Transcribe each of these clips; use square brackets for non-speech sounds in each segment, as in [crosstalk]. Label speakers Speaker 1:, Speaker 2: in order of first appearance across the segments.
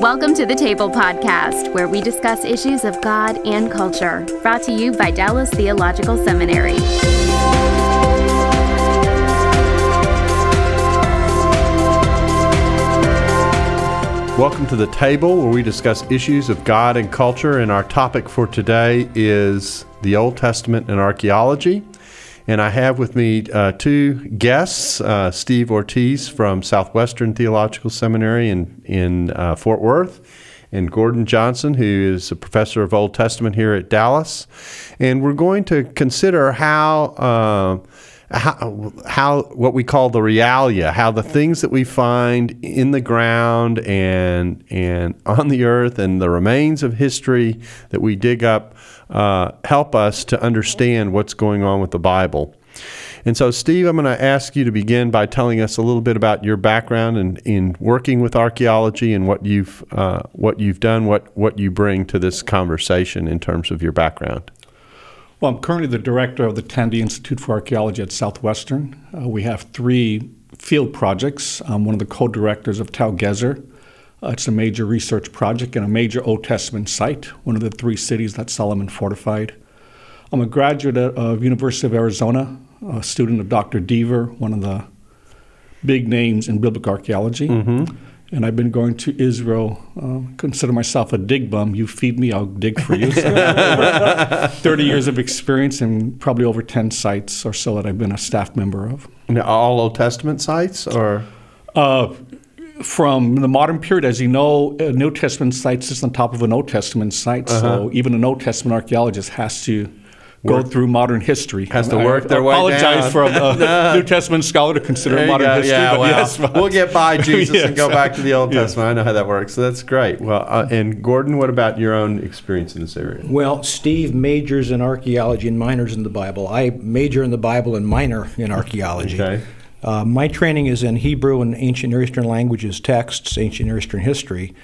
Speaker 1: Welcome to the Table Podcast, where we discuss issues of God and culture. Brought to you by Dallas Theological Seminary.
Speaker 2: Welcome to the table where we discuss issues of God and culture. And our topic for today is the Old Testament and archaeology. And I have with me uh, two guests uh, Steve Ortiz from Southwestern Theological Seminary in, in uh, Fort Worth, and Gordon Johnston, who is a professor of Old Testament here at Dallas. And we're going to consider how. Uh, how, how what we call the realia, how the things that we find in the ground and and on the earth and the remains of history that we dig up uh, help us to understand what's going on with the Bible. And so, Steve, I'm going to ask you to begin by telling us a little bit about your background in, in working with archaeology and what you've uh, what you've done, what what you bring to this conversation in terms of your background.
Speaker 3: Well, I'm currently the director of the Tandy Institute for Archaeology at Southwestern. Uh, we have three field projects. I'm one of the co directors of Tel Gezer. Uh, it's a major research project and a major Old Testament site, one of the three cities that Solomon fortified. I'm a graduate of University of Arizona, a student of Dr. Dever, one of the big names in biblical archaeology. Mm-hmm and I've been going to Israel. Uh, consider myself a dig bum. You feed me, I'll dig for you. So [laughs] 30 years of experience and probably over 10 sites or so that I've been a staff member of.
Speaker 2: And all Old Testament sites, or?
Speaker 3: Uh, from the modern period, as you know, a New Testament site sits on top of an Old Testament site. Uh-huh. So even an Old Testament archaeologist has to go through modern history.
Speaker 2: Has to work I, their way
Speaker 3: down. apologize for a [laughs] New Testament scholar to consider modern
Speaker 2: go.
Speaker 3: history.
Speaker 2: Yeah,
Speaker 3: well,
Speaker 2: yes, we'll get by [laughs] Jesus yes. and go back to the Old Testament. I know how that works. So that's great. Well, uh, and Gordon, what about your own experience in this area?
Speaker 4: Well, Steve majors in archaeology and minors in the Bible. I major in the Bible and minor in archaeology.
Speaker 2: Okay.
Speaker 4: Uh, my training is in Hebrew and ancient Near Eastern languages, texts, ancient Near Eastern history.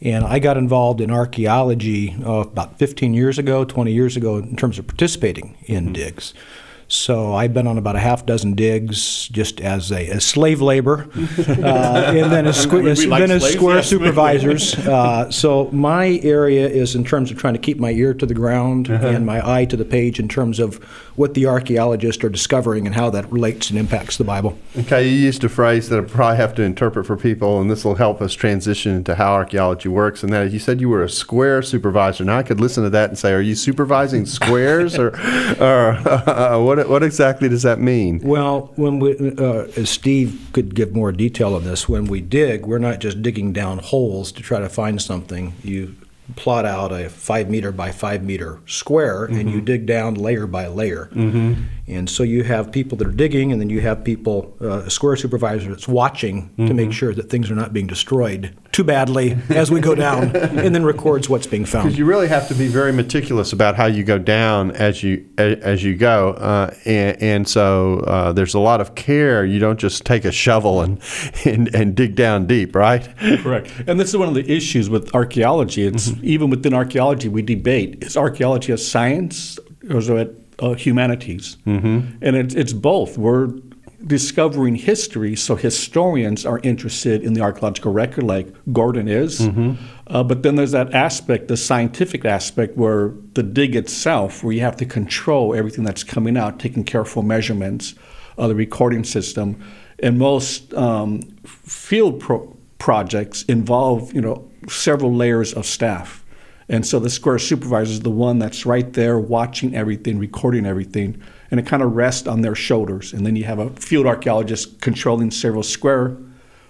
Speaker 4: And I got involved in archaeology uh, about 15 years ago, 20 years ago, in terms of participating in mm-hmm. digs. So I've been on about a half dozen digs just as a as slave labor, [laughs] uh, and then as, squ- as, like then as square yes. supervisors. [laughs] Uh, so my area is in terms of trying to keep my ear to the ground uh-huh. and my eye to the page in terms of what the archaeologists are discovering and how that relates and impacts the Bible.
Speaker 2: Okay, you used a phrase that I probably have to interpret for people, and this will help us transition into how archaeology works. And that you said you were a square supervisor. Now I could listen to that and say, are you supervising squares or, [laughs] or uh, what? what exactly does that mean?
Speaker 4: Well, when we, uh, as Steve could give more detail on this, when we dig, we're not just digging down holes to try to find something. You plot out a five meter by five meter square mm-hmm. and you mm-hmm. dig down layer by layer. Mm-hmm. And so you have people that are digging, and then you have people, uh, a square supervisor that's watching mm-hmm. to make mm-hmm. sure that things are not being destroyed too badly as we go down, [laughs] and then records what's being found.
Speaker 2: Because you really have to be very meticulous about how you go down as you as you go, uh, and, and, so uh, there's a lot of care. You don't just take a shovel and and, and dig down deep, right?
Speaker 3: Correct. And this is one of the issues with archaeology. It's mm-hmm. even within archaeology we debate: is archaeology a science or is it uh, humanities, mm-hmm. and it's, it's both. We're discovering history, so historians are interested in the archaeological record, like Gordon is. Mm-hmm. Uh, but then there's that aspect, the scientific aspect, where the dig itself, where you have to control everything that's coming out, taking careful measurements, uh, the recording system, and most um, field pro- projects involve, you know, several layers of staff. And so the square supervisor is the one that's right there watching everything, recording everything, and it kind of rests on their shoulders. And then you have a field archaeologist controlling several square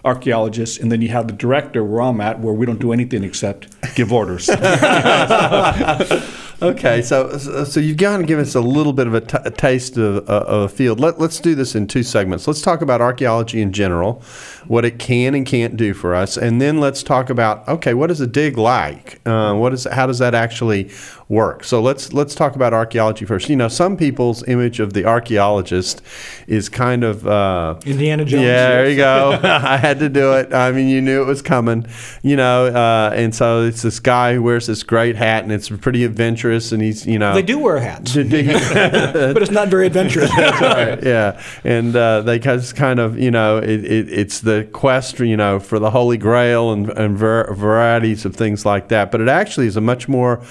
Speaker 3: archaeologists, and then you have the director where I'm at, where we don't do anything except give orders. [laughs]
Speaker 2: Okay, so so you've got to give us a little bit of a, t- a taste of, uh, of a field. Let, let's do this in two segments. Let's talk about archaeology in general, what it can and can't do for us, and then let's talk about okay, what is a dig like? Uh, what is how does that actually work? So let's let's talk about archaeology first. You know, some people's image of the archaeologist is kind of uh,
Speaker 4: Indiana Jones.
Speaker 2: Yeah, there you go. [laughs] [laughs] I had to do it. I mean, you knew it was coming. You know, uh, and so it's this guy who wears this great hat, and it's pretty adventurous and he's you know
Speaker 4: They do wear hats, [laughs] but it's not very adventurous. [laughs]
Speaker 2: right, yeah, and uh, they just kind of you know it, it, it's the quest you know for the Holy Grail and, and ver- varieties of things like that. But it actually is a much more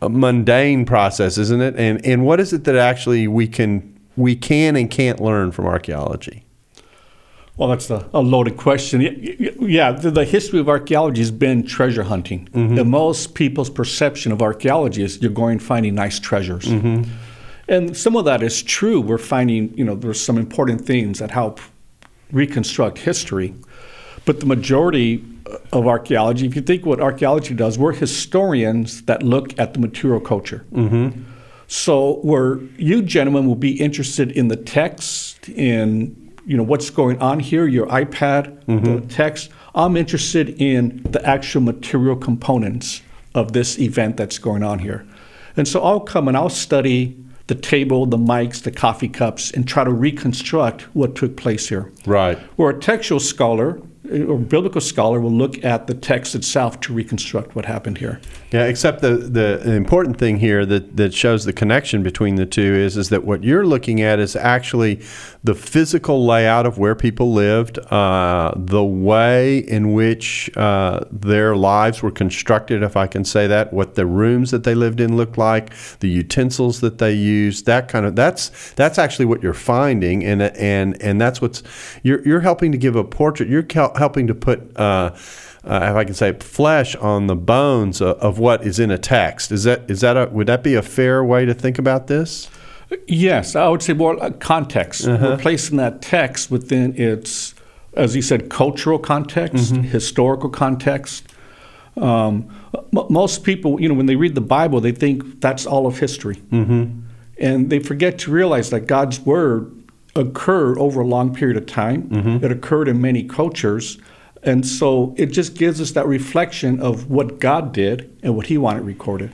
Speaker 2: uh, mundane process, isn't it? And and what is it that actually we can we can and can't learn from archaeology?
Speaker 3: Well, that's a, a loaded question. Yeah, the, the, history of archaeology has been treasure hunting. Mm-hmm. And most people's perception of archaeology is you're going finding nice treasures. Mm-hmm. And some of that is true. We're finding, you know, there's some important things that help reconstruct history. But the majority of archaeology, if you think what archaeology does, we're historians that look at the material culture. Mm-hmm. So, where you gentlemen will be interested in the text, in you know what's going on here, your iPad, mm-hmm. the text. I'm interested in the actual material components of this event that's going on here. And so I'll come and I'll study the table, the mics, the coffee cups, and try to reconstruct what took place here.
Speaker 2: Right.
Speaker 3: Where a textual scholar or biblical scholar will look at the text itself to reconstruct what happened here.
Speaker 2: Yeah, except the, the important thing here that, that shows the connection between the two is is that what you're looking at is actually the physical layout of where people lived, uh, the way in which uh, their lives were constructed, if I can say that, what the rooms that they lived in looked like, the utensils that they used, that kind of that's that's actually what you're finding, and and and that's what's you're you're helping to give a portrait. You're helping to put. Uh, uh, if I can say, flesh on the bones of, of, what is in a text. Is that is that a, would that be a fair way to think about this?
Speaker 3: Yes, I would say more context. Uh-huh. We're placing that text within its, as you said, cultural context, mm-hmm. historical context. Um, m- most people, you know, when they read the Bible, they think that's all of history, mm-hmm. and they forget to realize that God's word occurred over a long period of time. Mm-hmm. It occurred in many cultures. And so it just gives us that reflection of what God did and what He wanted recorded.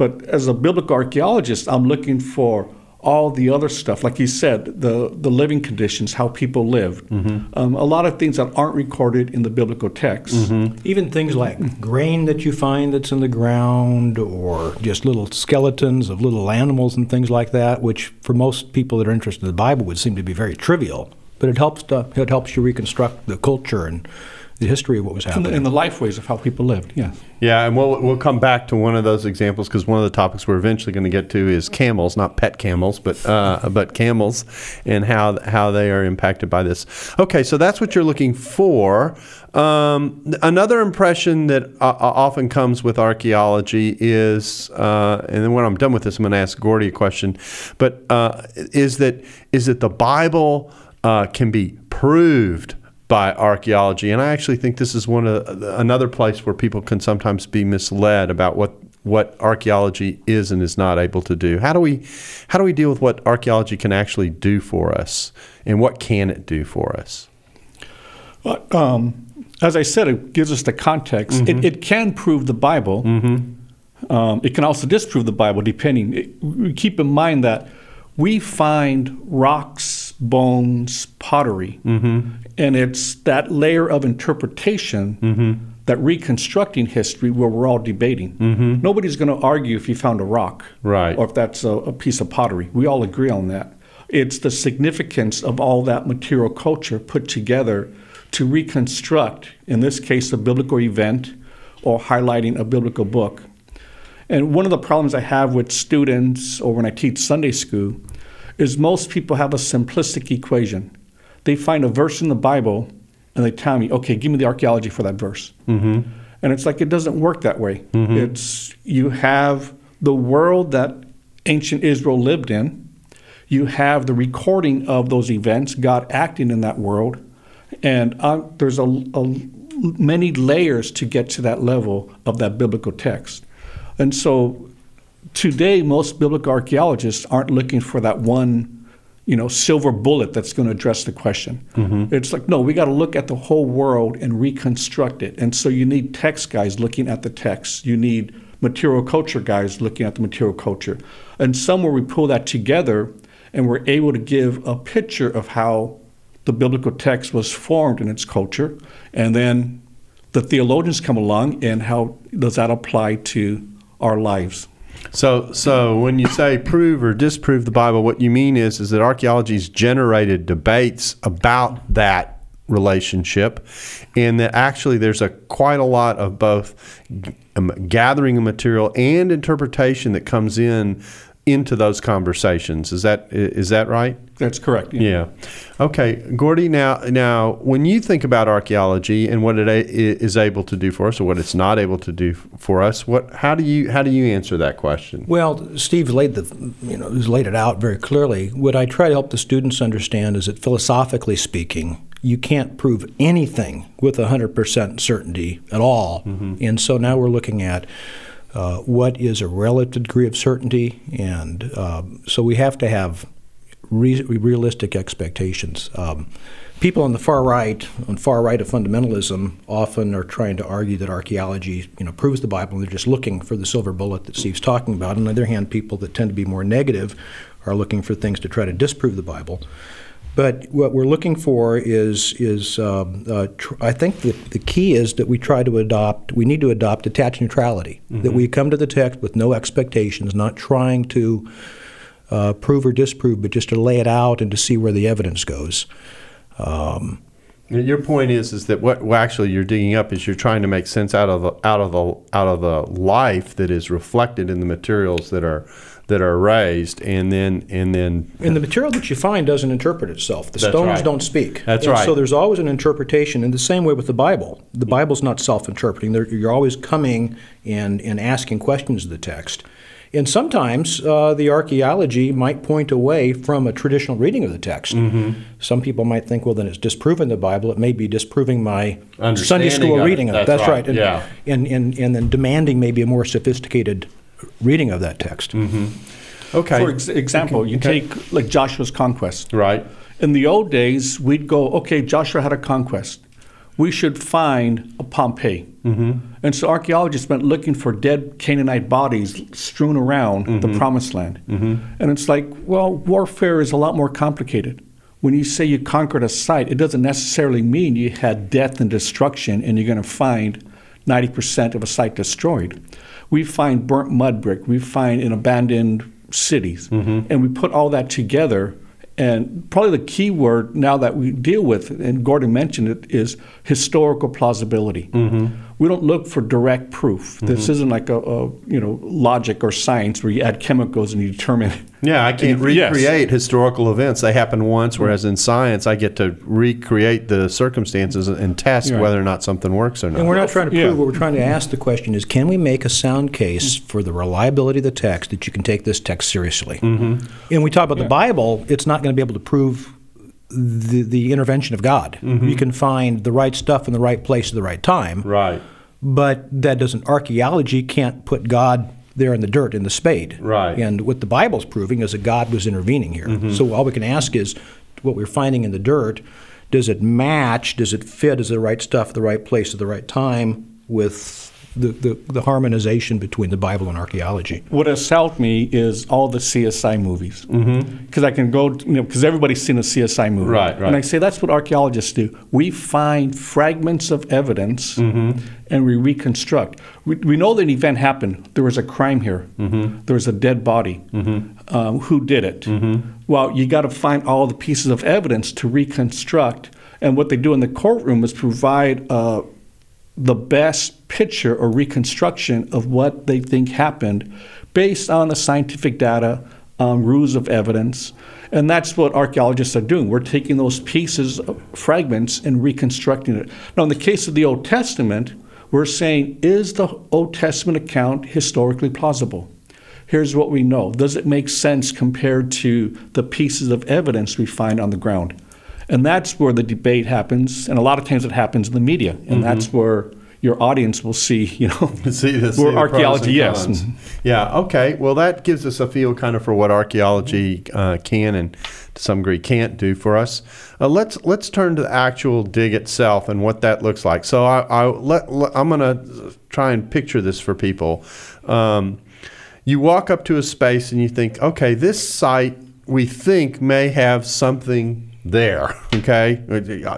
Speaker 3: But as a biblical archaeologist, I'm looking for all the other stuff, like you said, the, the living conditions, how people lived. Mm-hmm. Um, a lot of things that aren't recorded in the biblical text.
Speaker 4: Mm-hmm. Even things like grain that you find that's in the ground, or just little skeletons of little animals and things like that, which for most people that are interested in the Bible would seem to be very trivial. But it helps to, it helps you reconstruct the culture and the history of what was happening.
Speaker 3: And the, and the of how people lived, yeah.
Speaker 2: Yeah, and we'll, we'll come back to one of those examples because one of the topics we're eventually going to get to is camels, not pet camels, but uh, but camels, and how how they are impacted by this. Okay, so that's what you're looking for. Um, another impression that uh, often comes with archaeology is, uh, and then when I'm done with this, I'm going to ask Gordy a question, but uh, is that is that the Bible uh, can be proved by archaeology. And I actually think this is one of another place where people can sometimes be misled about what what archaeology is and is not able to do. How do we how do we deal with what archaeology can actually do for us, and what can it do for us?
Speaker 3: Well, um, as I said, it gives us the context. Mm-hmm. It, it, can prove the Bible. Mm-hmm. Um, it can also disprove the Bible, depending. It, keep in mind that we find rocks bones pottery. Mm-hmm. And it's that layer of interpretation mm-hmm. that reconstructing history where we're all debating. Mm-hmm. Nobody's going to argue if you found a rock
Speaker 2: right.
Speaker 3: or if that's a, a piece of pottery. We all agree on that. It's the significance of all that material culture put together to reconstruct, in this case, a biblical event or highlighting a biblical book. And one of the problems I have with students or when I teach Sunday school is most people have a simplistic equation. They find a verse in the Bible and they tell me, okay, give me the archaeology for that verse. Mm-hmm. And it's like it doesn't work that way. Mm-hmm. It's you have the world that ancient Israel lived in. You have the recording of those events, God acting in that world, and uh, there's a, a, many layers to get to that level of that biblical text. And so today, most biblical archaeologists aren't looking for that one, you know, silver bullet that's going to address the question. Mm-hmm. It's like, no, we got to look at the whole world and reconstruct it. And so you need text guys looking at the text. You need material culture guys looking at the material culture. And somewhere we pull that together and we're able to give a picture of how the biblical text was formed in its culture. And then the theologians come along and how does that apply to our lives?
Speaker 2: So, so when you say prove or disprove the Bible, what you mean is is that archaeology's generated debates about that relationship, and that actually there's a quite a lot of both um, gathering of material and interpretation that comes in into those conversations. Is that is that right?
Speaker 3: That's correct.
Speaker 2: Yeah. Okay, Gordy. Now, now, when you think about archaeology and what it a- i- is able to do for us, or what it's not able to do for us, what how do you how do you answer that question?
Speaker 4: Well, Steve laid the you know has laid it out very clearly. What I try to help the students understand is that philosophically speaking, you can't prove anything with 100% certainty at all. Mm-hmm. And so now we're looking at uh, what is a relative degree of certainty, and um, so we have to have re- realistic expectations. Um, people on the far right, on far right of fundamentalism, often are trying to argue that archaeology, you know, proves the Bible, and they're just looking for the silver bullet that Steve's talking about. On the other hand, people that tend to be more negative are looking for things to try to disprove the Bible. But what we're looking for is is um, uh, tr- I think the, the key is that we try to adopt we need to adopt attached neutrality that we come to the text with no expectations, not trying to uh, prove or disprove, but just to lay it out and to see where the evidence goes. Um,
Speaker 2: Your point is is that what well, actually you're digging up is you're trying to make sense out of the out of the out of the life that is reflected in the materials that are that are raised, and then and then
Speaker 4: and the material that you find doesn't interpret itself. The stones
Speaker 2: right.
Speaker 4: don't speak.
Speaker 2: That's
Speaker 4: And
Speaker 2: right.
Speaker 4: So there's always an interpretation, in the same way with the Bible. The Bible's not self-interpreting. You're always coming and, and asking questions of the text. And sometimes uh, the archaeology might point away from a traditional reading of the text.
Speaker 2: Mm-hmm.
Speaker 4: Some people might think, well, then it's disproving the Bible. It may be disproving my Sunday school
Speaker 2: of
Speaker 4: reading of it.
Speaker 2: That's
Speaker 4: That's
Speaker 2: right,
Speaker 4: right. And,
Speaker 2: yeah.
Speaker 4: and, and, and then demanding maybe a more sophisticated reading of that text.
Speaker 2: okay,
Speaker 3: For ex- example, you take like Joshua's conquest.
Speaker 2: right,
Speaker 3: In the old days, we'd go, okay, Joshua had a conquest. We should find a Pompeii. Mm-hmm. And so archaeologists went looking for dead Canaanite bodies strewn around the promised land. Mm-hmm. And it's like, well, warfare is a lot more complicated. When you say you conquered a site, it doesn't necessarily mean you had death and destruction and you're going to find 90% of a site destroyed. We find burnt mud brick, we find in abandoned cities, mm-hmm. and we put all that together and probably the key word now that we deal with, and Gordon mentioned it, is historical plausibility. Mm-hmm. We don't look for direct proof. Mm-hmm. This isn't like a, a you know logic or science where you add chemicals and you determine. [laughs]
Speaker 2: yeah. I can't [laughs]
Speaker 3: Yes.
Speaker 2: recreate historical events; they happen once. Mm-hmm. Whereas in science, I get to recreate the circumstances and test
Speaker 3: Right.
Speaker 2: whether or not something works or not.
Speaker 4: And we're not trying to prove
Speaker 3: Yeah.
Speaker 4: what we're trying to ask the question is can we make a sound case mm-hmm. for the reliability of the text that you can take this text seriously? Mm-hmm. And we talk about the Bible, it's not going to be able to prove the, the intervention of God. Mm-hmm. You can find the right stuff in the right place at the right time,
Speaker 2: right,
Speaker 4: but that doesn't, archaeology can't put God there in the dirt, in the spade.
Speaker 2: Right.
Speaker 4: And what the Bible's proving is that God was intervening here. Mm-hmm. So all we can ask is what we're finding in the dirt, does it match, does it fit, is the right stuff at the right place at the right time with the, the, the harmonization between the Bible and archaeology?
Speaker 3: What has helped me is all the CSI movies because I can go, you know, because everybody's seen a CSI movie,
Speaker 2: Right, right.
Speaker 3: And I say that's what archaeologists do. We find fragments of evidence and we reconstruct. We, we know that an event happened. There was a crime here. There was a dead body. Um, who did it? Well, you got to find all the pieces of evidence to reconstruct. And what they do in the courtroom is provide. Uh, the best picture or reconstruction of what they think happened based on the scientific data, um, rules of evidence. And that's what archaeologists are doing. We're taking those pieces, fragments, and reconstructing it. Now, in the case of the Old Testament, we're saying, is the Old Testament account historically plausible? Here's what we know. Does it make sense compared to the pieces of evidence we find on the ground? And that's where the debate happens, and a lot of times it happens in the media, and that's where your audience will see, you know, [laughs]
Speaker 2: see the, see
Speaker 3: where archaeology, yes.
Speaker 2: Yeah, okay. Well, that gives us a feel kind of for what archaeology uh, can and to some degree can't do for us. Uh, let's let's turn to the actual dig itself and what that looks like. So I, I let, let- I'm going to try and picture this for people. Um, you walk up to a space and you think, okay, this site we think may have something there. [laughs] Okay,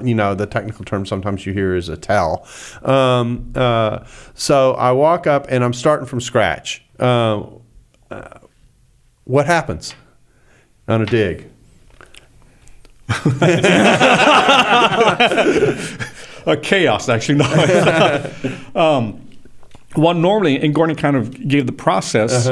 Speaker 2: you know the technical term sometimes you hear is a tell. Um, uh, so I walk up and I'm starting from scratch. Uh, uh, what happens on a dig? [laughs]
Speaker 3: uh, chaos, actually. No. [laughs] um, well, normally, and Gordon kind of gave the process.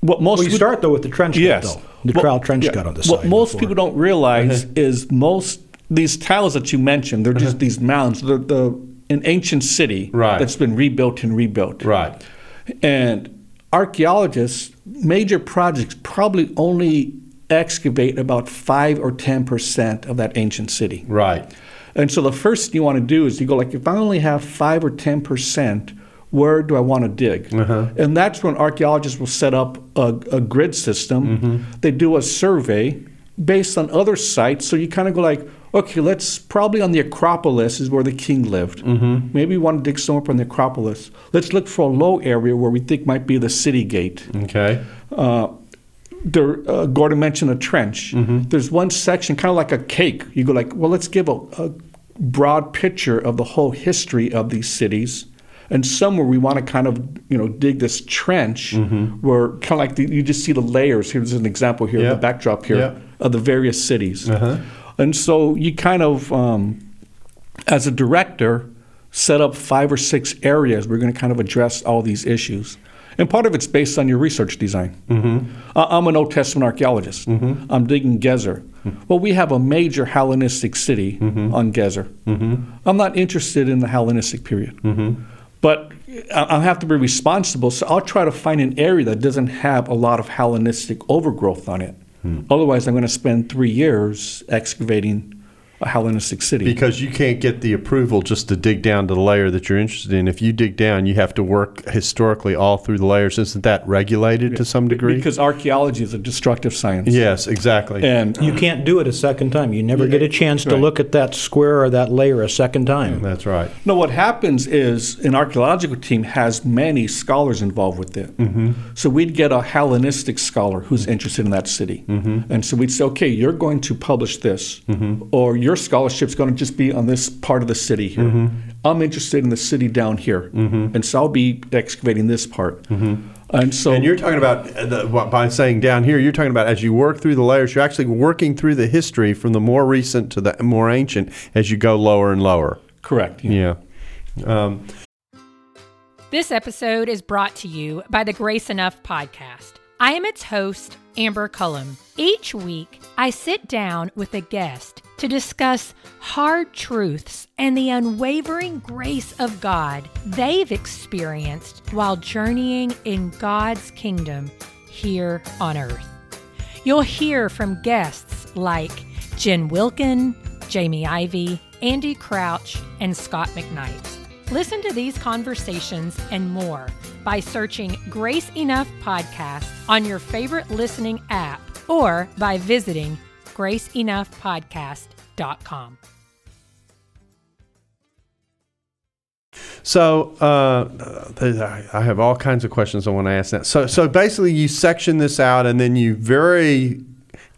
Speaker 3: What most
Speaker 4: Well, you start though with the trench cut,
Speaker 3: Yes.
Speaker 4: though. The
Speaker 3: Well,
Speaker 4: trowel trench
Speaker 3: yeah.
Speaker 4: cut on the
Speaker 3: What most
Speaker 4: before.
Speaker 3: people don't realize
Speaker 2: Uh-huh.
Speaker 3: is most these tells that you mentioned, they're just these mounds. They're the an ancient city
Speaker 2: Right.
Speaker 3: that's been rebuilt and rebuilt.
Speaker 2: Right.
Speaker 3: And archaeologists, major projects probably only excavate about five or ten percent of that ancient city.
Speaker 2: Right.
Speaker 3: And so the first thing you want to do is you go like, if I only have five or ten percent, where do I want to dig? And that's when archaeologists will set up a, a grid system. They do a survey based on other sites. So you kind of go like, okay, let's probably on the Acropolis is where the king lived. Maybe we want to dig somewhere up on the Acropolis. Let's look for a low area where we think might be the city gate
Speaker 2: Okay.
Speaker 3: uh, there, uh, Gordon mentioned a trench. There's one section, kind of like a cake. You go like, well, let's give a, a broad picture of the whole history of these cities, and somewhere we want to kind of, you know, dig this trench where kind of like the, you just see the layers. Here's an example here,
Speaker 2: Yeah.
Speaker 3: the backdrop here
Speaker 2: Yeah.
Speaker 3: of the various cities,
Speaker 2: Uh-huh.
Speaker 3: and so you kind of, um, as a director, set up five or six areas we're going to kind of address all these issues. And part of it's based on your research design. Uh, I'm an Old Testament archaeologist. I'm digging Gezer. Well, we have a major Hellenistic city on Gezer. I'm not interested in the Hellenistic period. But I I have to be responsible, so I'll try to find an area that doesn't have a lot of Hellenistic overgrowth on it. Hmm. Otherwise, I'm going to spend three years excavating a Hellenistic city.
Speaker 2: Because you can't get the approval just to dig down to the layer that you're interested in. If you dig down, you have to work historically all through the layers. Isn't that regulated to some degree?
Speaker 3: Because archaeology is a destructive science.
Speaker 2: yes, exactly.
Speaker 3: And
Speaker 4: You can't do it a second time. You never get a chance to
Speaker 3: Right.
Speaker 4: look at that square or that layer a second time.
Speaker 2: That's right.
Speaker 3: no, what happens is an archaeological team has many scholars involved with it.
Speaker 2: Mm-hmm.
Speaker 3: So we'd get a Hellenistic scholar who's interested in that city.
Speaker 2: Mm-hmm.
Speaker 3: And so we'd say, okay, you're going to publish this, or your scholarship's going to just be on this part of the city here.
Speaker 2: Mm-hmm.
Speaker 3: I'm interested in the city down here. And so I'll be excavating this part. And so
Speaker 2: Mm-hmm. And you're talking about uh, the, what- by saying down here, you're talking about as you work through the layers, you're actually working through the history from the more recent to the more ancient as you go lower and lower.
Speaker 3: correct.
Speaker 2: Yeah. Um,
Speaker 5: This episode is brought to you by the Grace Enough podcast. I am its host, Amber Cullum. Each week, I sit down with a guest to discuss hard truths and the unwavering grace of God they've experienced while journeying in God's kingdom here on earth. You'll hear from guests like Jen Wilkin, Jamie Ivey, Andy Crouch, and Scot McKnight. Listen to these conversations and more by searching Grace Enough Podcast on your favorite listening app or by visiting graceenoughpodcast.com.
Speaker 2: So uh, I have all kinds of questions I want to ask now. So, so basically, you section this out, and then you very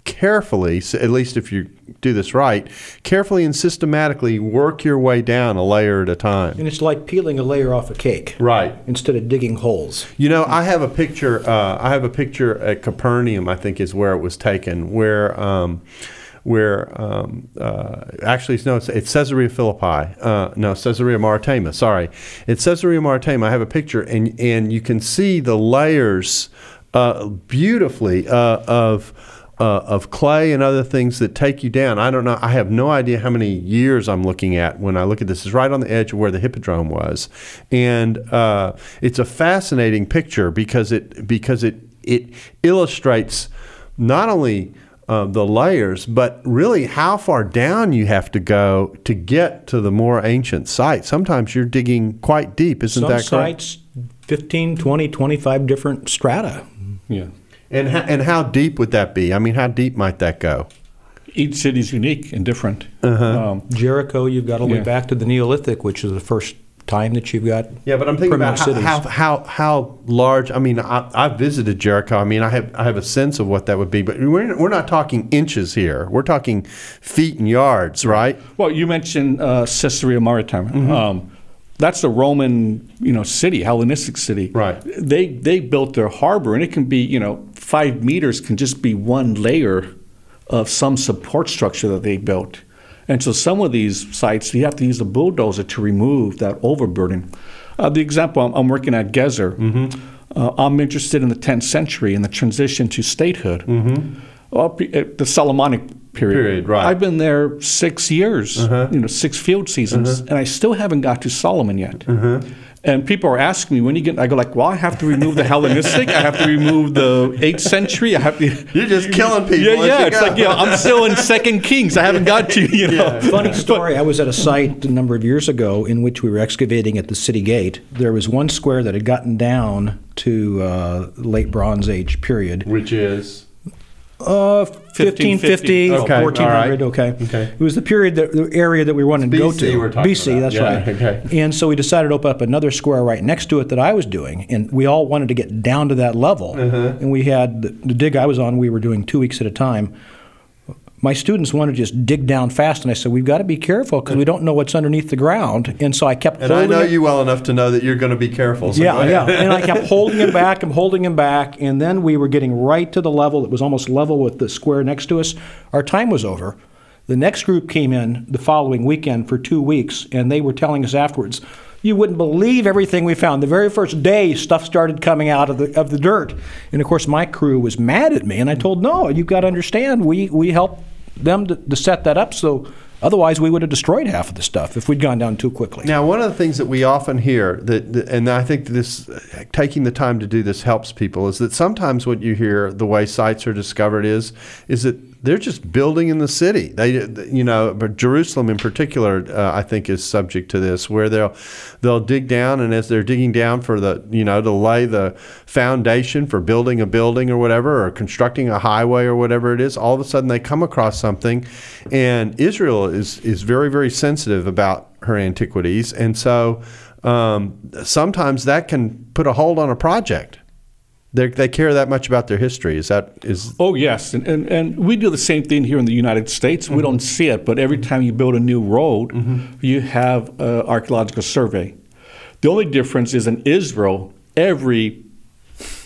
Speaker 2: carefully, at least if you do this right, carefully and systematically work your way down a layer at a time.
Speaker 4: And it's like peeling a layer off a cake
Speaker 2: Right.
Speaker 4: instead of digging holes.
Speaker 2: You know, I have a picture. Uh, I have a picture at Capernaum. I think is where it was taken. Where, um, where um, uh, actually no, it's, it's Caesarea Philippi. Uh, no, Caesarea Maritima. Sorry, it's Caesarea Maritima. I have a picture, and and you can see the layers uh, beautifully uh, of. Uh, of clay and other things that take you down. I don't know. I have no idea how many years I'm looking at when I look at this. It's right on the edge of where the hippodrome was, and uh, it's a fascinating picture because it because it it illustrates not only uh, the layers, but really how far down you have to go to get to the more ancient sites. Sometimes you're digging quite deep, isn't
Speaker 4: Some
Speaker 2: that correct?
Speaker 4: sites, 15, 20, 25 different strata.
Speaker 3: Yeah.
Speaker 2: And how, and how deep would that be? I mean, how deep might that go?
Speaker 3: Each city's unique and different.
Speaker 2: Uh-huh.
Speaker 3: Um,
Speaker 4: Jericho, you've got all the way
Speaker 3: Yeah.
Speaker 4: back to the Neolithic, which is the first time that you've got.
Speaker 2: Yeah, but I'm thinking about how, how how how large. I mean, I, I've visited Jericho. I mean, I have I have a sense of what that would be, but we're we're not talking inches here. We're talking feet and yards, right?
Speaker 3: well, you mentioned uh, Caesarea Maritima.
Speaker 2: Mm-hmm.
Speaker 3: Um, that's a Roman, you know, city, Hellenistic city.
Speaker 2: Right.
Speaker 3: They they built their harbor, and it can be, you know, five meters can just be one layer of some support structure that they built. And so some of these sites, you have to use a bulldozer to remove that overburden. Uh, the example I'm, I'm working at Gezer, uh, I'm interested in the 10th century and the transition to statehood. Well, pe- uh, the Solomonic period.
Speaker 2: Period, right.
Speaker 3: I've been there six years, you know, six field seasons, and I still haven't got to Solomon yet. And people are asking me when you get. I go like, well, I have to remove the Hellenistic. I have to remove the eighth century. I have to.
Speaker 2: You're just killing people.
Speaker 3: Yeah, yeah.
Speaker 2: you
Speaker 3: It's
Speaker 2: go.
Speaker 3: like, yeah, I'm still in Second Kings. I haven't got to, you know. [laughs]
Speaker 4: Funny story. I was at a site a number of years ago in which we were excavating at the city gate. There was one square that had gotten down to uh, late Bronze Age period.
Speaker 2: which is
Speaker 4: Uh, 1550,
Speaker 3: 1550.
Speaker 2: Okay,
Speaker 4: 1400.
Speaker 2: all
Speaker 4: Okay.
Speaker 2: Okay.
Speaker 4: It was the period, that, the area that we wanted to go to.
Speaker 2: we're talking
Speaker 4: BC, that's
Speaker 2: Yeah,
Speaker 4: right.
Speaker 2: okay.
Speaker 4: And so we decided to open up another square right next to it that I was doing, and we all wanted to get down to that level.
Speaker 2: Uh-huh.
Speaker 4: And we had the, the dig I was on. We were doing two weeks at a time. My students wanted to just dig down fast, and I said, "We've got to be careful because we don't know what's underneath the ground." And so I kept
Speaker 2: and I know
Speaker 4: it.
Speaker 2: you well enough to know that you're going to be careful. so
Speaker 4: Yeah, yeah. And I kept holding him back and holding him back. And then we were getting right to the level that was almost level with the square next to us. Our time was over. The next group came in the following weekend for two weeks, and they were telling us afterwards, you wouldn't believe everything we found. The very first day, stuff started coming out of the of the dirt, and of course, my crew was mad at me. And I told, no, you've got to understand, we we helped them to, to set that up. So otherwise, we would have destroyed half of the stuff if we'd gone down too quickly.
Speaker 2: Now, one of the things that we often hear that, and I think this taking the time to do this helps people is that sometimes what you hear the way sites are discovered is is that they're just building in the city. They, you know, but Jerusalem in particular, uh, I think, is subject to this, where they'll they'll dig down, and as they're digging down for the, you know, to lay the foundation for building a building or whatever, or constructing a highway or whatever it is, all of a sudden they come across something, and Israel is is very very sensitive about her antiquities, and so um, sometimes that can put a hold on a project. They they care that much about their history. Is that is
Speaker 3: Oh yes, and, and and we do the same thing here in the United States. We don't see it, but every time you build a new road, you have an archaeological survey. The only difference is in Israel, every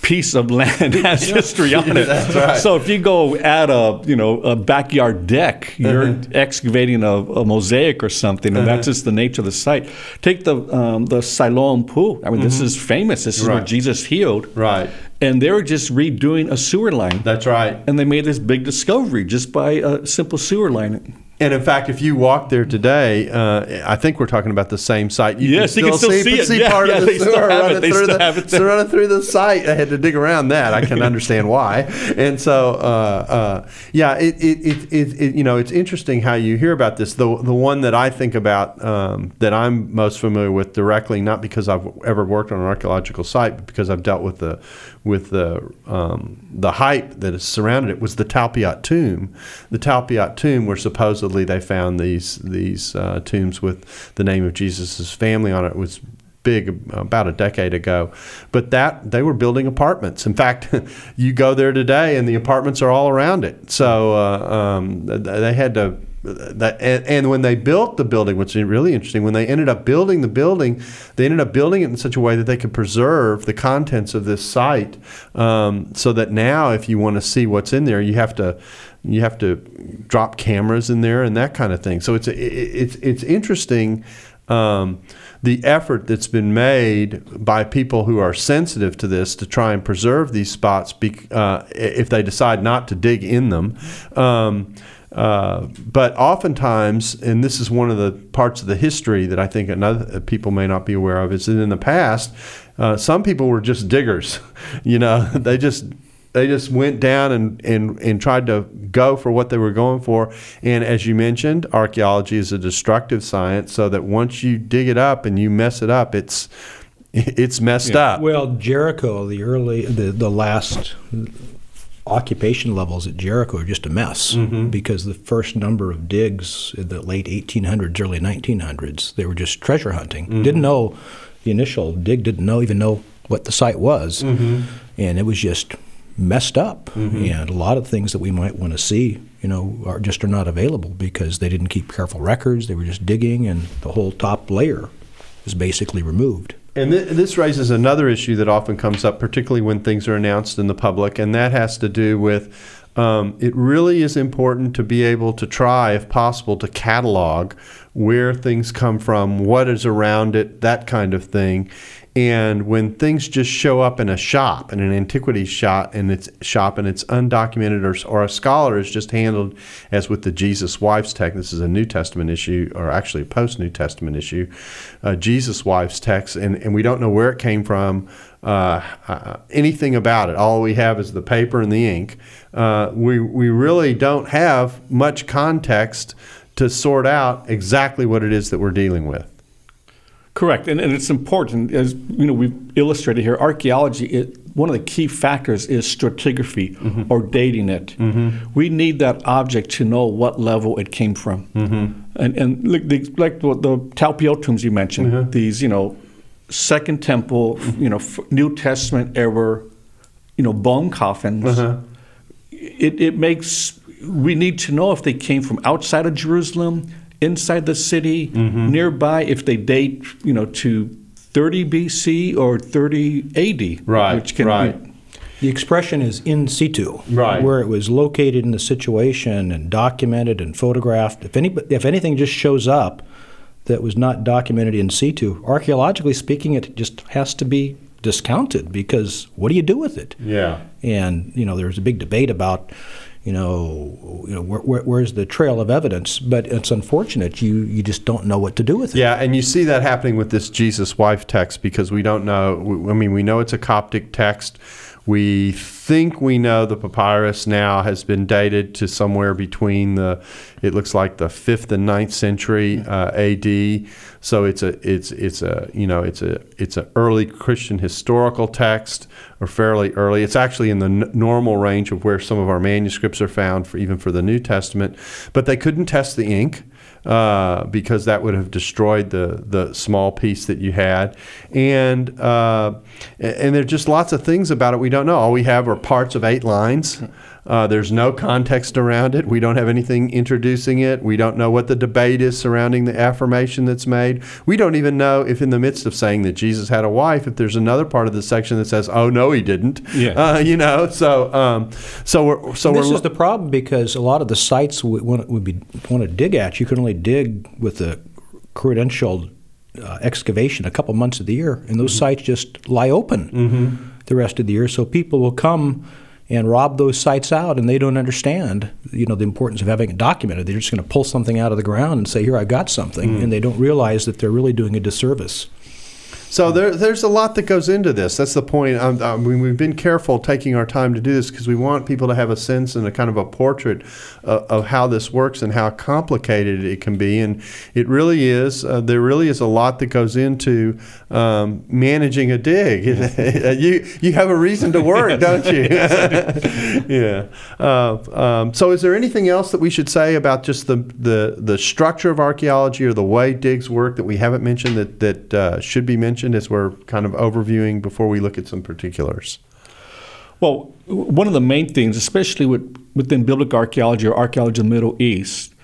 Speaker 3: piece of land [laughs] has history on it.
Speaker 2: Right.
Speaker 3: So if you go add a you know a backyard deck, you're uh-huh. excavating a, a mosaic or something, and that's uh-huh. just the nature of the site. Take the um, the Siloam pool. I mean, this mm-hmm. is famous. This is where Jesus healed.
Speaker 2: right?
Speaker 3: And they were just redoing a sewer line
Speaker 2: That's right.
Speaker 3: and they made this big discovery just by a simple sewer line.
Speaker 2: And in fact, if you walk there today, uh, I think we're talking about the same site.
Speaker 3: Yes, you can still see it.
Speaker 2: see
Speaker 3: Yeah,
Speaker 2: part
Speaker 3: yeah,
Speaker 2: of the
Speaker 3: they still
Speaker 2: sewer
Speaker 3: have it.
Speaker 2: running
Speaker 3: They
Speaker 2: through
Speaker 3: still
Speaker 2: the,
Speaker 3: have it [laughs]
Speaker 2: so running through the site. I had to dig around that. I can understand why. And so, uh, uh, yeah, it, it, it, it, it, you know, it's interesting how you hear about this. The the one that I think about um, that I'm most familiar with directly, not because I've ever worked on an archaeological site, but because I've dealt with the with the um, the hype that has surrounded it, was the Talpiot tomb. The Talpiot tomb, where supposedly they found these these uh, tombs with the name of Jesus' family on it, was big about a decade ago. But that they were building apartments. In fact, [laughs] you go there today, and the apartments are all around it. So uh, um, they had to. That, and, and when they built the building, which is really interesting, when they ended up building the building, they ended up building it in such a way that they could preserve the contents of this site, um, so that now, if you want to see what's in there, you have to you have to drop cameras in there and that kind of thing. So it's it's it's interesting um, the effort that's been made by people who are sensitive to this to try and preserve these spots bec uh, if they decide not to dig in them. Um, uh, but oftentimes, and this is one of the parts of the history that I think another people may not be aware of, is that in the past, uh, some people were just diggers. [laughs] you know, [laughs] they just they just went down and, and, and tried to go for what they were going for. And as you mentioned, archaeology is a destructive science, so that once you dig it up and you mess it up, it's [laughs] it's messed yeah. up.
Speaker 4: Well, Jericho, the early, the, the last occupation levels at Jericho are just a mess mm-hmm. because the first number of digs in the late 1800s, early 1900s, they were just treasure hunting. Mm-hmm. Didn't know the initial dig, didn't know even know what the site was, mm-hmm. and it was just messed up. Mm-hmm. And a lot of things that we might want to see, you know, are just are not available because they didn't keep careful records. They were just digging, and the whole top layer is basically removed.
Speaker 2: And th- this raises another issue that often comes up, particularly when things are announced in the public, and that has to do with um, it really is important to be able to try, if possible, to catalog where things come from, what is around it, that kind of thing. And when things just show up in a shop, in an antiquities shop, and it's shop, and it's undocumented, or, or a scholar is just handled as with the Jesus Wives text. This is a New Testament issue, or actually a post New Testament issue. Uh, Jesus Wives text, and, and we don't know where it came from, uh, uh, anything about it. All we have is the paper and the ink. Uh, we we really don't have much context to sort out exactly what it is that we're dealing with.
Speaker 3: Correct, and, and it's important as you know we've illustrated here. Archaeology, it, one of the key factors is stratigraphy mm-hmm. or dating it. Mm-hmm. We need that object to know what level it came from, mm-hmm. and and like the, like the, the Talpiot tombs you mentioned, mm-hmm. these you know Second Temple, you know New Testament era, you know bone coffins. Uh-huh. It it makes we need to know if they came from outside of Jerusalem inside the city, mm-hmm. nearby, if they date, you know, to 30 BC or 30 AD.
Speaker 2: Right, which can right. Be,
Speaker 4: the expression is in situ,
Speaker 2: right.
Speaker 4: where it was located in the situation and documented and photographed. If any, if anything just shows up that was not documented in situ, archaeologically speaking, it just has to be discounted because what do you do with it?
Speaker 2: Yeah.
Speaker 4: And you know, there's a big debate about you know, you know where, where, where's the trail of evidence? But it's unfortunate you you just don't know what to do with it.
Speaker 2: Yeah, and you see that happening with this Jesus wife text because we don't know. I mean, we know it's a Coptic text. We think we know the papyrus now has been dated to somewhere between the, it looks like the fifth and ninth century uh, A.D. So it's a it's it's a you know it's a it's an early Christian historical text or fairly early. It's actually in the n- normal range of where some of our manuscripts are found for even for the New Testament, but they couldn't test the ink uh, because that would have destroyed the the small piece that you had. And uh, and there's just lots of things about it we don't know. All we have are parts of eight lines. Uh, there's no context around it. We don't have anything introducing it. We don't know what the debate is surrounding the affirmation that's made. We don't even know if, in the midst of saying that Jesus had a wife, if there's another part of the section that says, "Oh no, he didn't."
Speaker 3: Yeah.
Speaker 2: Uh, you know. So, um, so we're so
Speaker 4: this
Speaker 2: we're,
Speaker 4: is the problem because a lot of the sites we want, would be want to dig at. You can only dig with the credentialed uh, excavation a couple months of the year, and those mm-hmm. sites just lie open mm-hmm. the rest of the year. So people will come and rob those sites out, and they don't understand, you know, the importance of having it documented. They're just going to pull something out of the ground and say, "Here, i've got something," mm. and they don't realize that they're really doing a disservice.
Speaker 2: So there, there's a lot that goes into this. That's the point. I mean, we've been careful taking our time to do this because we want people to have a sense and a kind of a portrait uh, of how this works and how complicated it can be. And it really is. Uh, there really is a lot that goes into um, managing a dig. [laughs] you you have a reason to work, [laughs] don't you? [laughs] yeah. Uh, um, so, is there anything else that we should say about just the the the structure of archaeology or the way digs work that we haven't mentioned that that uh, should be mentioned? Mentioned as we're kind of overviewing before we look at some particulars?
Speaker 3: Well, one of the main things, especially with, within biblical archaeology or archaeology of the Middle East,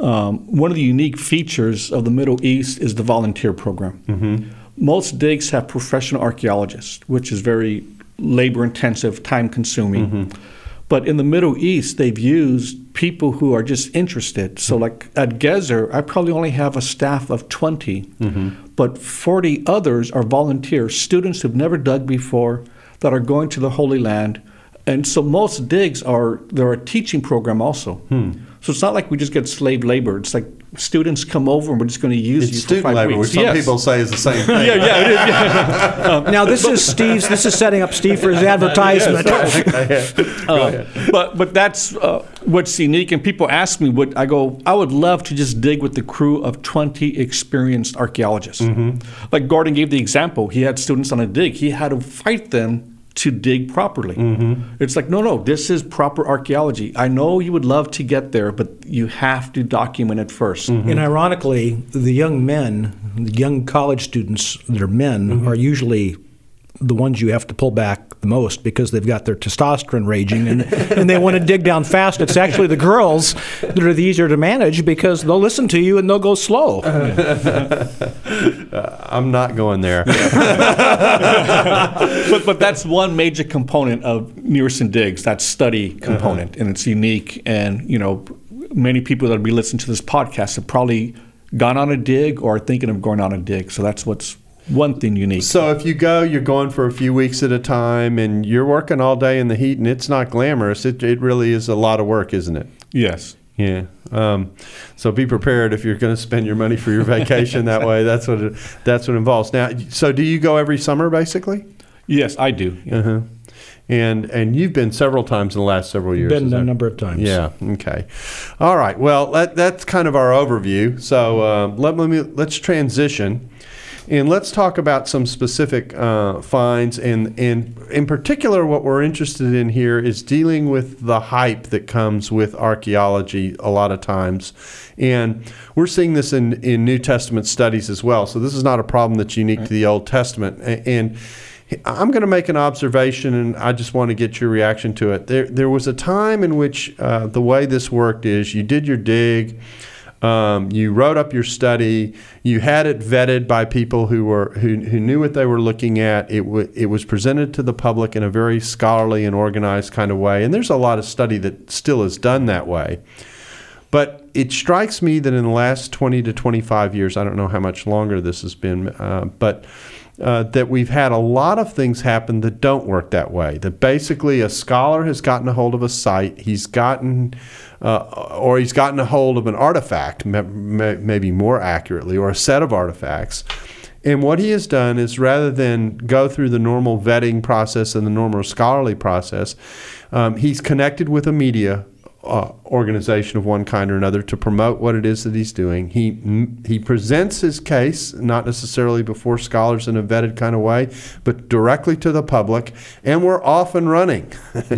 Speaker 3: um, one of the unique features of the Middle East is the volunteer program. Mm-hmm. Most digs have professional archaeologists, which is very labor intensive, time consuming. Mm-hmm. But in the Middle East, they've used people who are just interested. So, mm-hmm. like at Gezer, I probably only have a staff of 20, mm-hmm. but 40 others are volunteers, students who've never dug before that are going to the Holy Land. And so most digs are, they're a teaching program also. Hmm. So it's not like we just get slave labor. It's like students come over and we're just going to use
Speaker 2: It's
Speaker 3: you for
Speaker 2: student
Speaker 3: five
Speaker 2: labor,
Speaker 3: weeks.
Speaker 2: which some
Speaker 3: Yes.
Speaker 2: people say is the same [laughs] thing.
Speaker 3: yeah, yeah, it is. Yeah. [laughs]
Speaker 4: Now this is Steve's. This is setting up Steve for his [laughs] advertisement.
Speaker 3: Uh, but but that's uh, what's unique. And people ask me, "Would I go? I would love to just dig with the crew of twenty experienced archeologists." Like Gordon gave the example, he had students on a dig. He had to fight them to dig properly. Mm-hmm. It's like, no, no, this is proper archaeology. I know you would love to get there, but you have to document it 1st mm-hmm.
Speaker 4: And ironically, the young men, the young college students that are men, mm-hmm. are usually the ones you have to pull back the most because they've got their testosterone raging and, and they want to dig down fast. It's actually the girls that are the easier to manage because they'll listen to you and they'll go slow.
Speaker 2: Uh, I'm not going there. [laughs]
Speaker 3: but but that's one major component of Near Eastern Digs, that study uh-huh. component, and it's unique. And you know, many people that will be listening to this podcast have probably gone on a dig or are thinking of going on a dig. So that's what's one thing unique.
Speaker 2: So if you go, you're going for a few weeks at a time, and you're working all day in the heat, and it's not glamorous. It, it really is a lot of work, isn't it?
Speaker 3: yes.
Speaker 2: Yeah. Um, so be prepared if you're going to spend your money for your vacation that way. That's what it, that's what it involves. Now, so do you go every summer, basically?
Speaker 3: Yes, I do. Yeah.
Speaker 2: Uh-huh. And and you've been several times in the last several years.
Speaker 4: Been a
Speaker 2: that-
Speaker 4: number of times.
Speaker 2: Yeah. Okay. All right. Well, that, that's kind of our overview. So uh, let, let me let's transition, and let's talk about some specific uh, finds. And and in particular, what we're interested in here is dealing with the hype that comes with archaeology a lot of times, and we're seeing this in in New Testament studies as well. So this is not a problem that's unique to the Old Testament. A- and I'm going to make an observation, and I just want to get your reaction to it. There, there was a time in which uh, the way this worked is you did your dig, um, you wrote up your study, you had it vetted by people who were who, who knew what they were looking at. It w- it was presented to the public in a very scholarly and organized kind of way, and there's a lot of study that still is done that way. But it strikes me that in the last 20 to 25 years, I don't know how much longer this has been, uh, but uh, that we've had a lot of things happen that don't work that way. That basically a scholar has gotten a hold of a site, he's gotten, uh, or he's gotten a hold of an artifact, ma- ma- maybe more accurately, or a set of artifacts. And what he has done is rather than go through the normal vetting process and the normal scholarly process, um, he's connected with a media uh, organization of one kind or another to promote what it is that he's doing. He he presents his case not necessarily before scholars in a vetted kind of way, but directly to the public, and we're off and running. [laughs]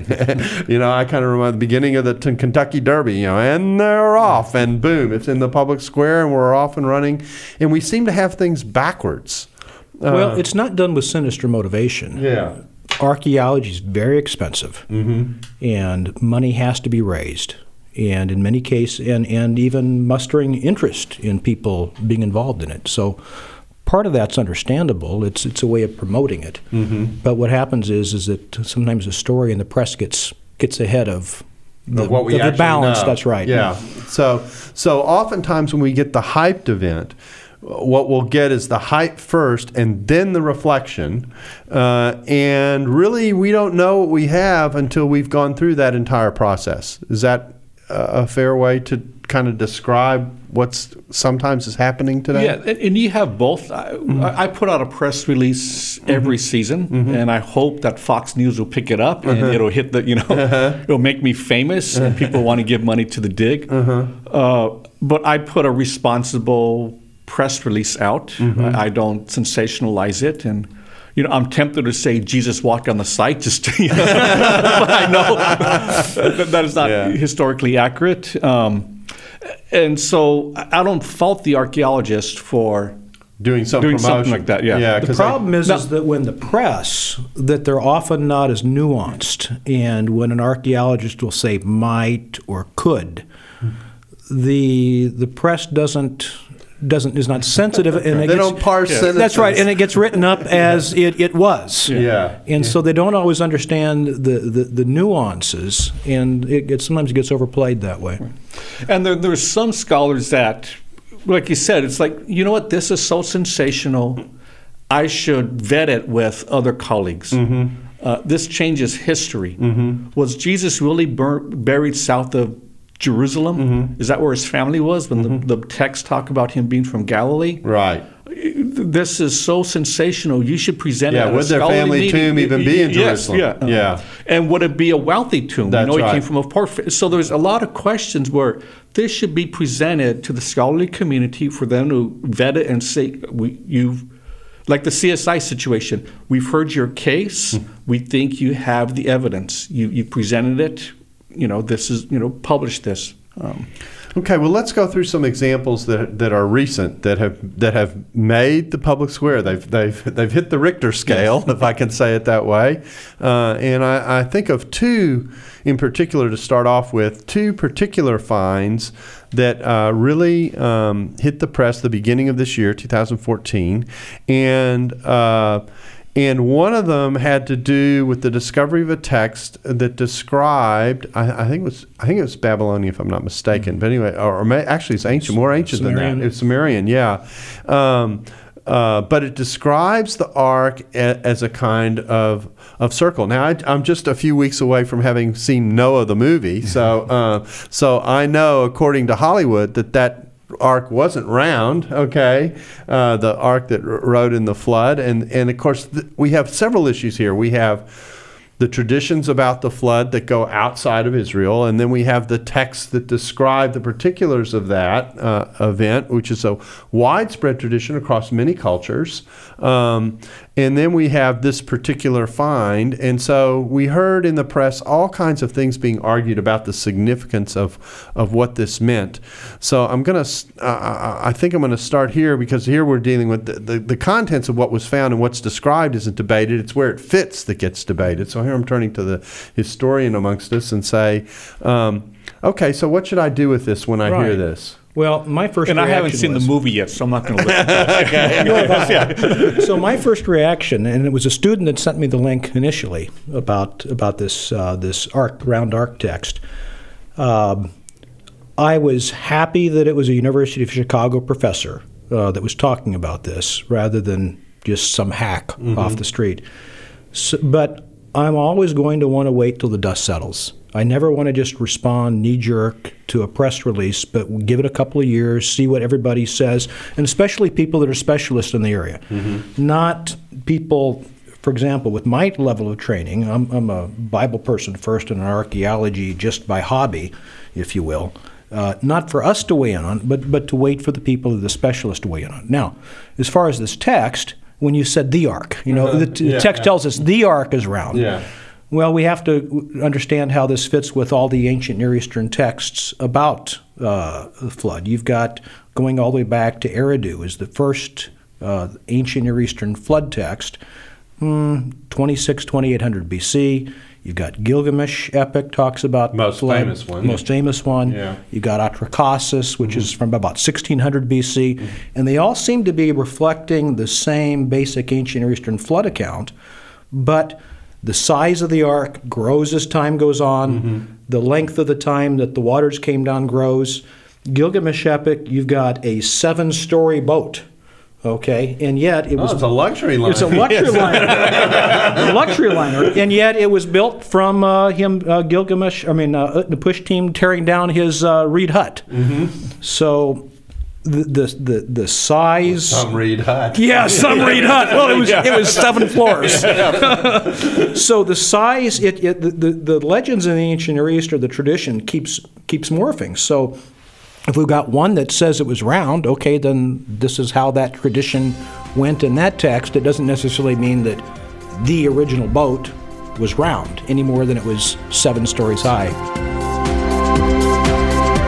Speaker 2: you know, I kind of remember the beginning of the t- Kentucky Derby. You know, and they're off, and boom, it's in the public square, and we're off and running, and we seem to have things backwards.
Speaker 4: Well, it's not done with sinister motivation.
Speaker 2: Yeah.
Speaker 4: Archaeology is very expensive, mm-hmm. and money has to be raised. And in many cases, and, and even mustering interest in people being involved in it. So part of that's understandable. It's it's a way of promoting it. Mm-hmm. But what happens is is that sometimes the story in the press gets gets ahead of the,
Speaker 2: what we
Speaker 4: the, the
Speaker 2: actually
Speaker 4: balance.
Speaker 2: know.
Speaker 4: That's right.
Speaker 2: Yeah. So so oftentimes when we get the hyped event, what we'll get is the hype first and then the reflection, uh, and really we don't know what we have until we've gone through that entire process. Is that a fair way to kind of describe what's sometimes is happening today?
Speaker 3: Yeah, and, and you have both. I, mm-hmm. I put out a press release mm-hmm. every season, mm-hmm. and I hope that Fox News will pick it up and uh-huh. it'll hit the, you know, uh-huh. [laughs] it'll make me famous and uh-huh. people want to give money to the dig. Uh, but I put a responsible press release out. I, I don't sensationalize it and. You know, I'm tempted to say Jesus walked on the site, just to, [laughs] you know, I know [laughs] that, that is not
Speaker 2: Yeah.
Speaker 3: historically accurate. Um, and so I I don't fault the archaeologist for
Speaker 2: Doing some
Speaker 3: Doing
Speaker 2: promotion.
Speaker 3: something like that, yeah.
Speaker 2: Yeah.
Speaker 4: The
Speaker 2: 'cause I-
Speaker 4: problem is,
Speaker 3: No.
Speaker 4: is that when the press, that they're often not as nuanced, and when an archaeologist will say might or could, the the press doesn't doesn't is not sensitive, and it
Speaker 2: they
Speaker 4: gets,
Speaker 2: don't parse sentences.
Speaker 4: That's right, and it gets written up as it, it was.
Speaker 2: Yeah.
Speaker 4: And so they don't always understand the, the, the nuances, and it gets, sometimes gets overplayed that way.
Speaker 3: And there, there's some scholars that, like you said, it's like, you know what, this is so sensational, I should vet it with other colleagues. Uh, this changes history. Was Jesus really bur- buried south of Jerusalem.
Speaker 2: Mm-hmm.
Speaker 3: Is that where his family was when the, the texts talk about him being from Galilee?
Speaker 2: Right.
Speaker 3: This is so sensational. You should present
Speaker 2: Yeah,
Speaker 3: it. a
Speaker 2: would their family
Speaker 3: meeting.
Speaker 2: tomb even be in
Speaker 3: Yes,
Speaker 2: Jerusalem?
Speaker 3: Yeah,
Speaker 2: Yeah.
Speaker 3: And would it be a wealthy tomb?
Speaker 2: That's
Speaker 3: you know, he
Speaker 2: right.
Speaker 3: came from a poor. So there's a lot of questions where this should be presented to the scholarly community for them to vet it and say, we, you've, like the CSI situation, we've heard your case.
Speaker 2: Hmm.
Speaker 3: We think you have the evidence. You, you presented it. You know, this is, you know, publish this. Um,
Speaker 2: Okay, well, let's go through some examples that, that are recent that have that have made the public square. They've they've they've hit the Richter scale, if I can say it that way. Uh, and I, I think of two in particular to start off with, two particular finds that uh, really um, hit the press the beginning of this year, 2014, and. Uh, and one of them had to do with the discovery of a text that described, I, I think it was, I think it was Babylonian, if I'm not mistaken. But anyway, or, or actually, it's ancient, more ancient than that. It's Sumerian, yeah. Um, uh, but it describes the ark a, as a kind of of circle. Now I, I'm just a few weeks away from having seen Noah the movie, so [laughs] uh, so I know according to Hollywood that that ark wasn't round. Okay, uh, the ark that rode in the flood, and and of course th- we have several issues here. We have the traditions about the flood that go outside of Israel, and then we have the texts that describe the particulars of that uh, event, which is a widespread tradition across many cultures. Um, and then we have this particular find, and so we heard in the press all kinds of things being argued about the significance of of what this meant. So I'm gonna, uh, I think I'm gonna start here because here we're dealing with the, the, the contents of what was found and what's described isn't debated. It's where it fits that gets debated. So here I'm turning to the historian amongst us and say, um, okay, so what should I do with this when I hear this?
Speaker 4: Well, my first
Speaker 3: and I haven't seen
Speaker 4: was,
Speaker 3: the movie yet, so I'm not going to look. [laughs]
Speaker 4: so my first reaction, and it was a student that sent me the link initially about about this uh, this ark round ark text. Um, I was happy that it was a University of Chicago professor uh, that was talking about this, rather than just some hack off the street. So, but I'm always going to want to wait till the dust settles. I never want to just respond knee jerk to a press release, but give it a couple of years, see what everybody says, and especially people that are specialists in the area. Not people, for example, with my level of training, I'm, I'm a Bible person first and an archaeology just by hobby, if you will. Uh, not for us to weigh in on, but, but to wait for the people, the specialists to weigh in on. Now, as far as this text, when you said the ark, you know, the, the
Speaker 2: Yeah.
Speaker 4: text tells us the ark is round.
Speaker 2: Yeah.
Speaker 4: Well, we have to understand how this fits with all the ancient Near Eastern texts about uh, the flood. You've got going all the way back to Eridu is the first uh, ancient Near Eastern flood text, hmm, 26, 2800 BC. You've got Gilgamesh epic talks about
Speaker 2: Most
Speaker 4: flood,
Speaker 2: famous one.
Speaker 4: Most famous one.
Speaker 2: Yeah.
Speaker 4: You've got Atrahasis, which is from about 1600 BC,
Speaker 2: Mm-hmm.
Speaker 4: and they all seem to be reflecting the same basic ancient Near Eastern flood account, but the size of the ark grows as time goes on.
Speaker 2: Mm-hmm.
Speaker 4: The length of the time that the waters came down grows. Gilgamesh epic, you've got a seven-story boat. Okay, and yet it
Speaker 2: Oh,
Speaker 4: was
Speaker 2: it's a luxury liner.
Speaker 4: it's a luxury [laughs] liner, a luxury liner, and yet it was built from uh, him uh, Gilgamesh. I mean, uh, Utnapishtim tearing down his uh, reed hut. Mm-hmm. So the the the, the size.
Speaker 2: Some Reed Hut.
Speaker 4: Yeah, some [laughs] reed hut. Well, it was it was seven floors. [laughs] so the size, it, it the, the the legends in the ancient Near East or the tradition keeps keeps morphing. So if we've got one that says it was round, okay, then this is how that tradition went in that text. It doesn't necessarily mean that the original boat was round any more than it was seven stories high.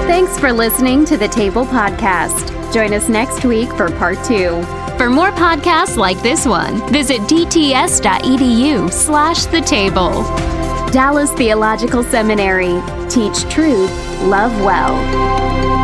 Speaker 1: Thanks for listening to the Table Podcast. Join us next week for part two. For more podcasts like this one, visit dts.edu slash the table. Dallas Theological Seminary. Teach truth, love well.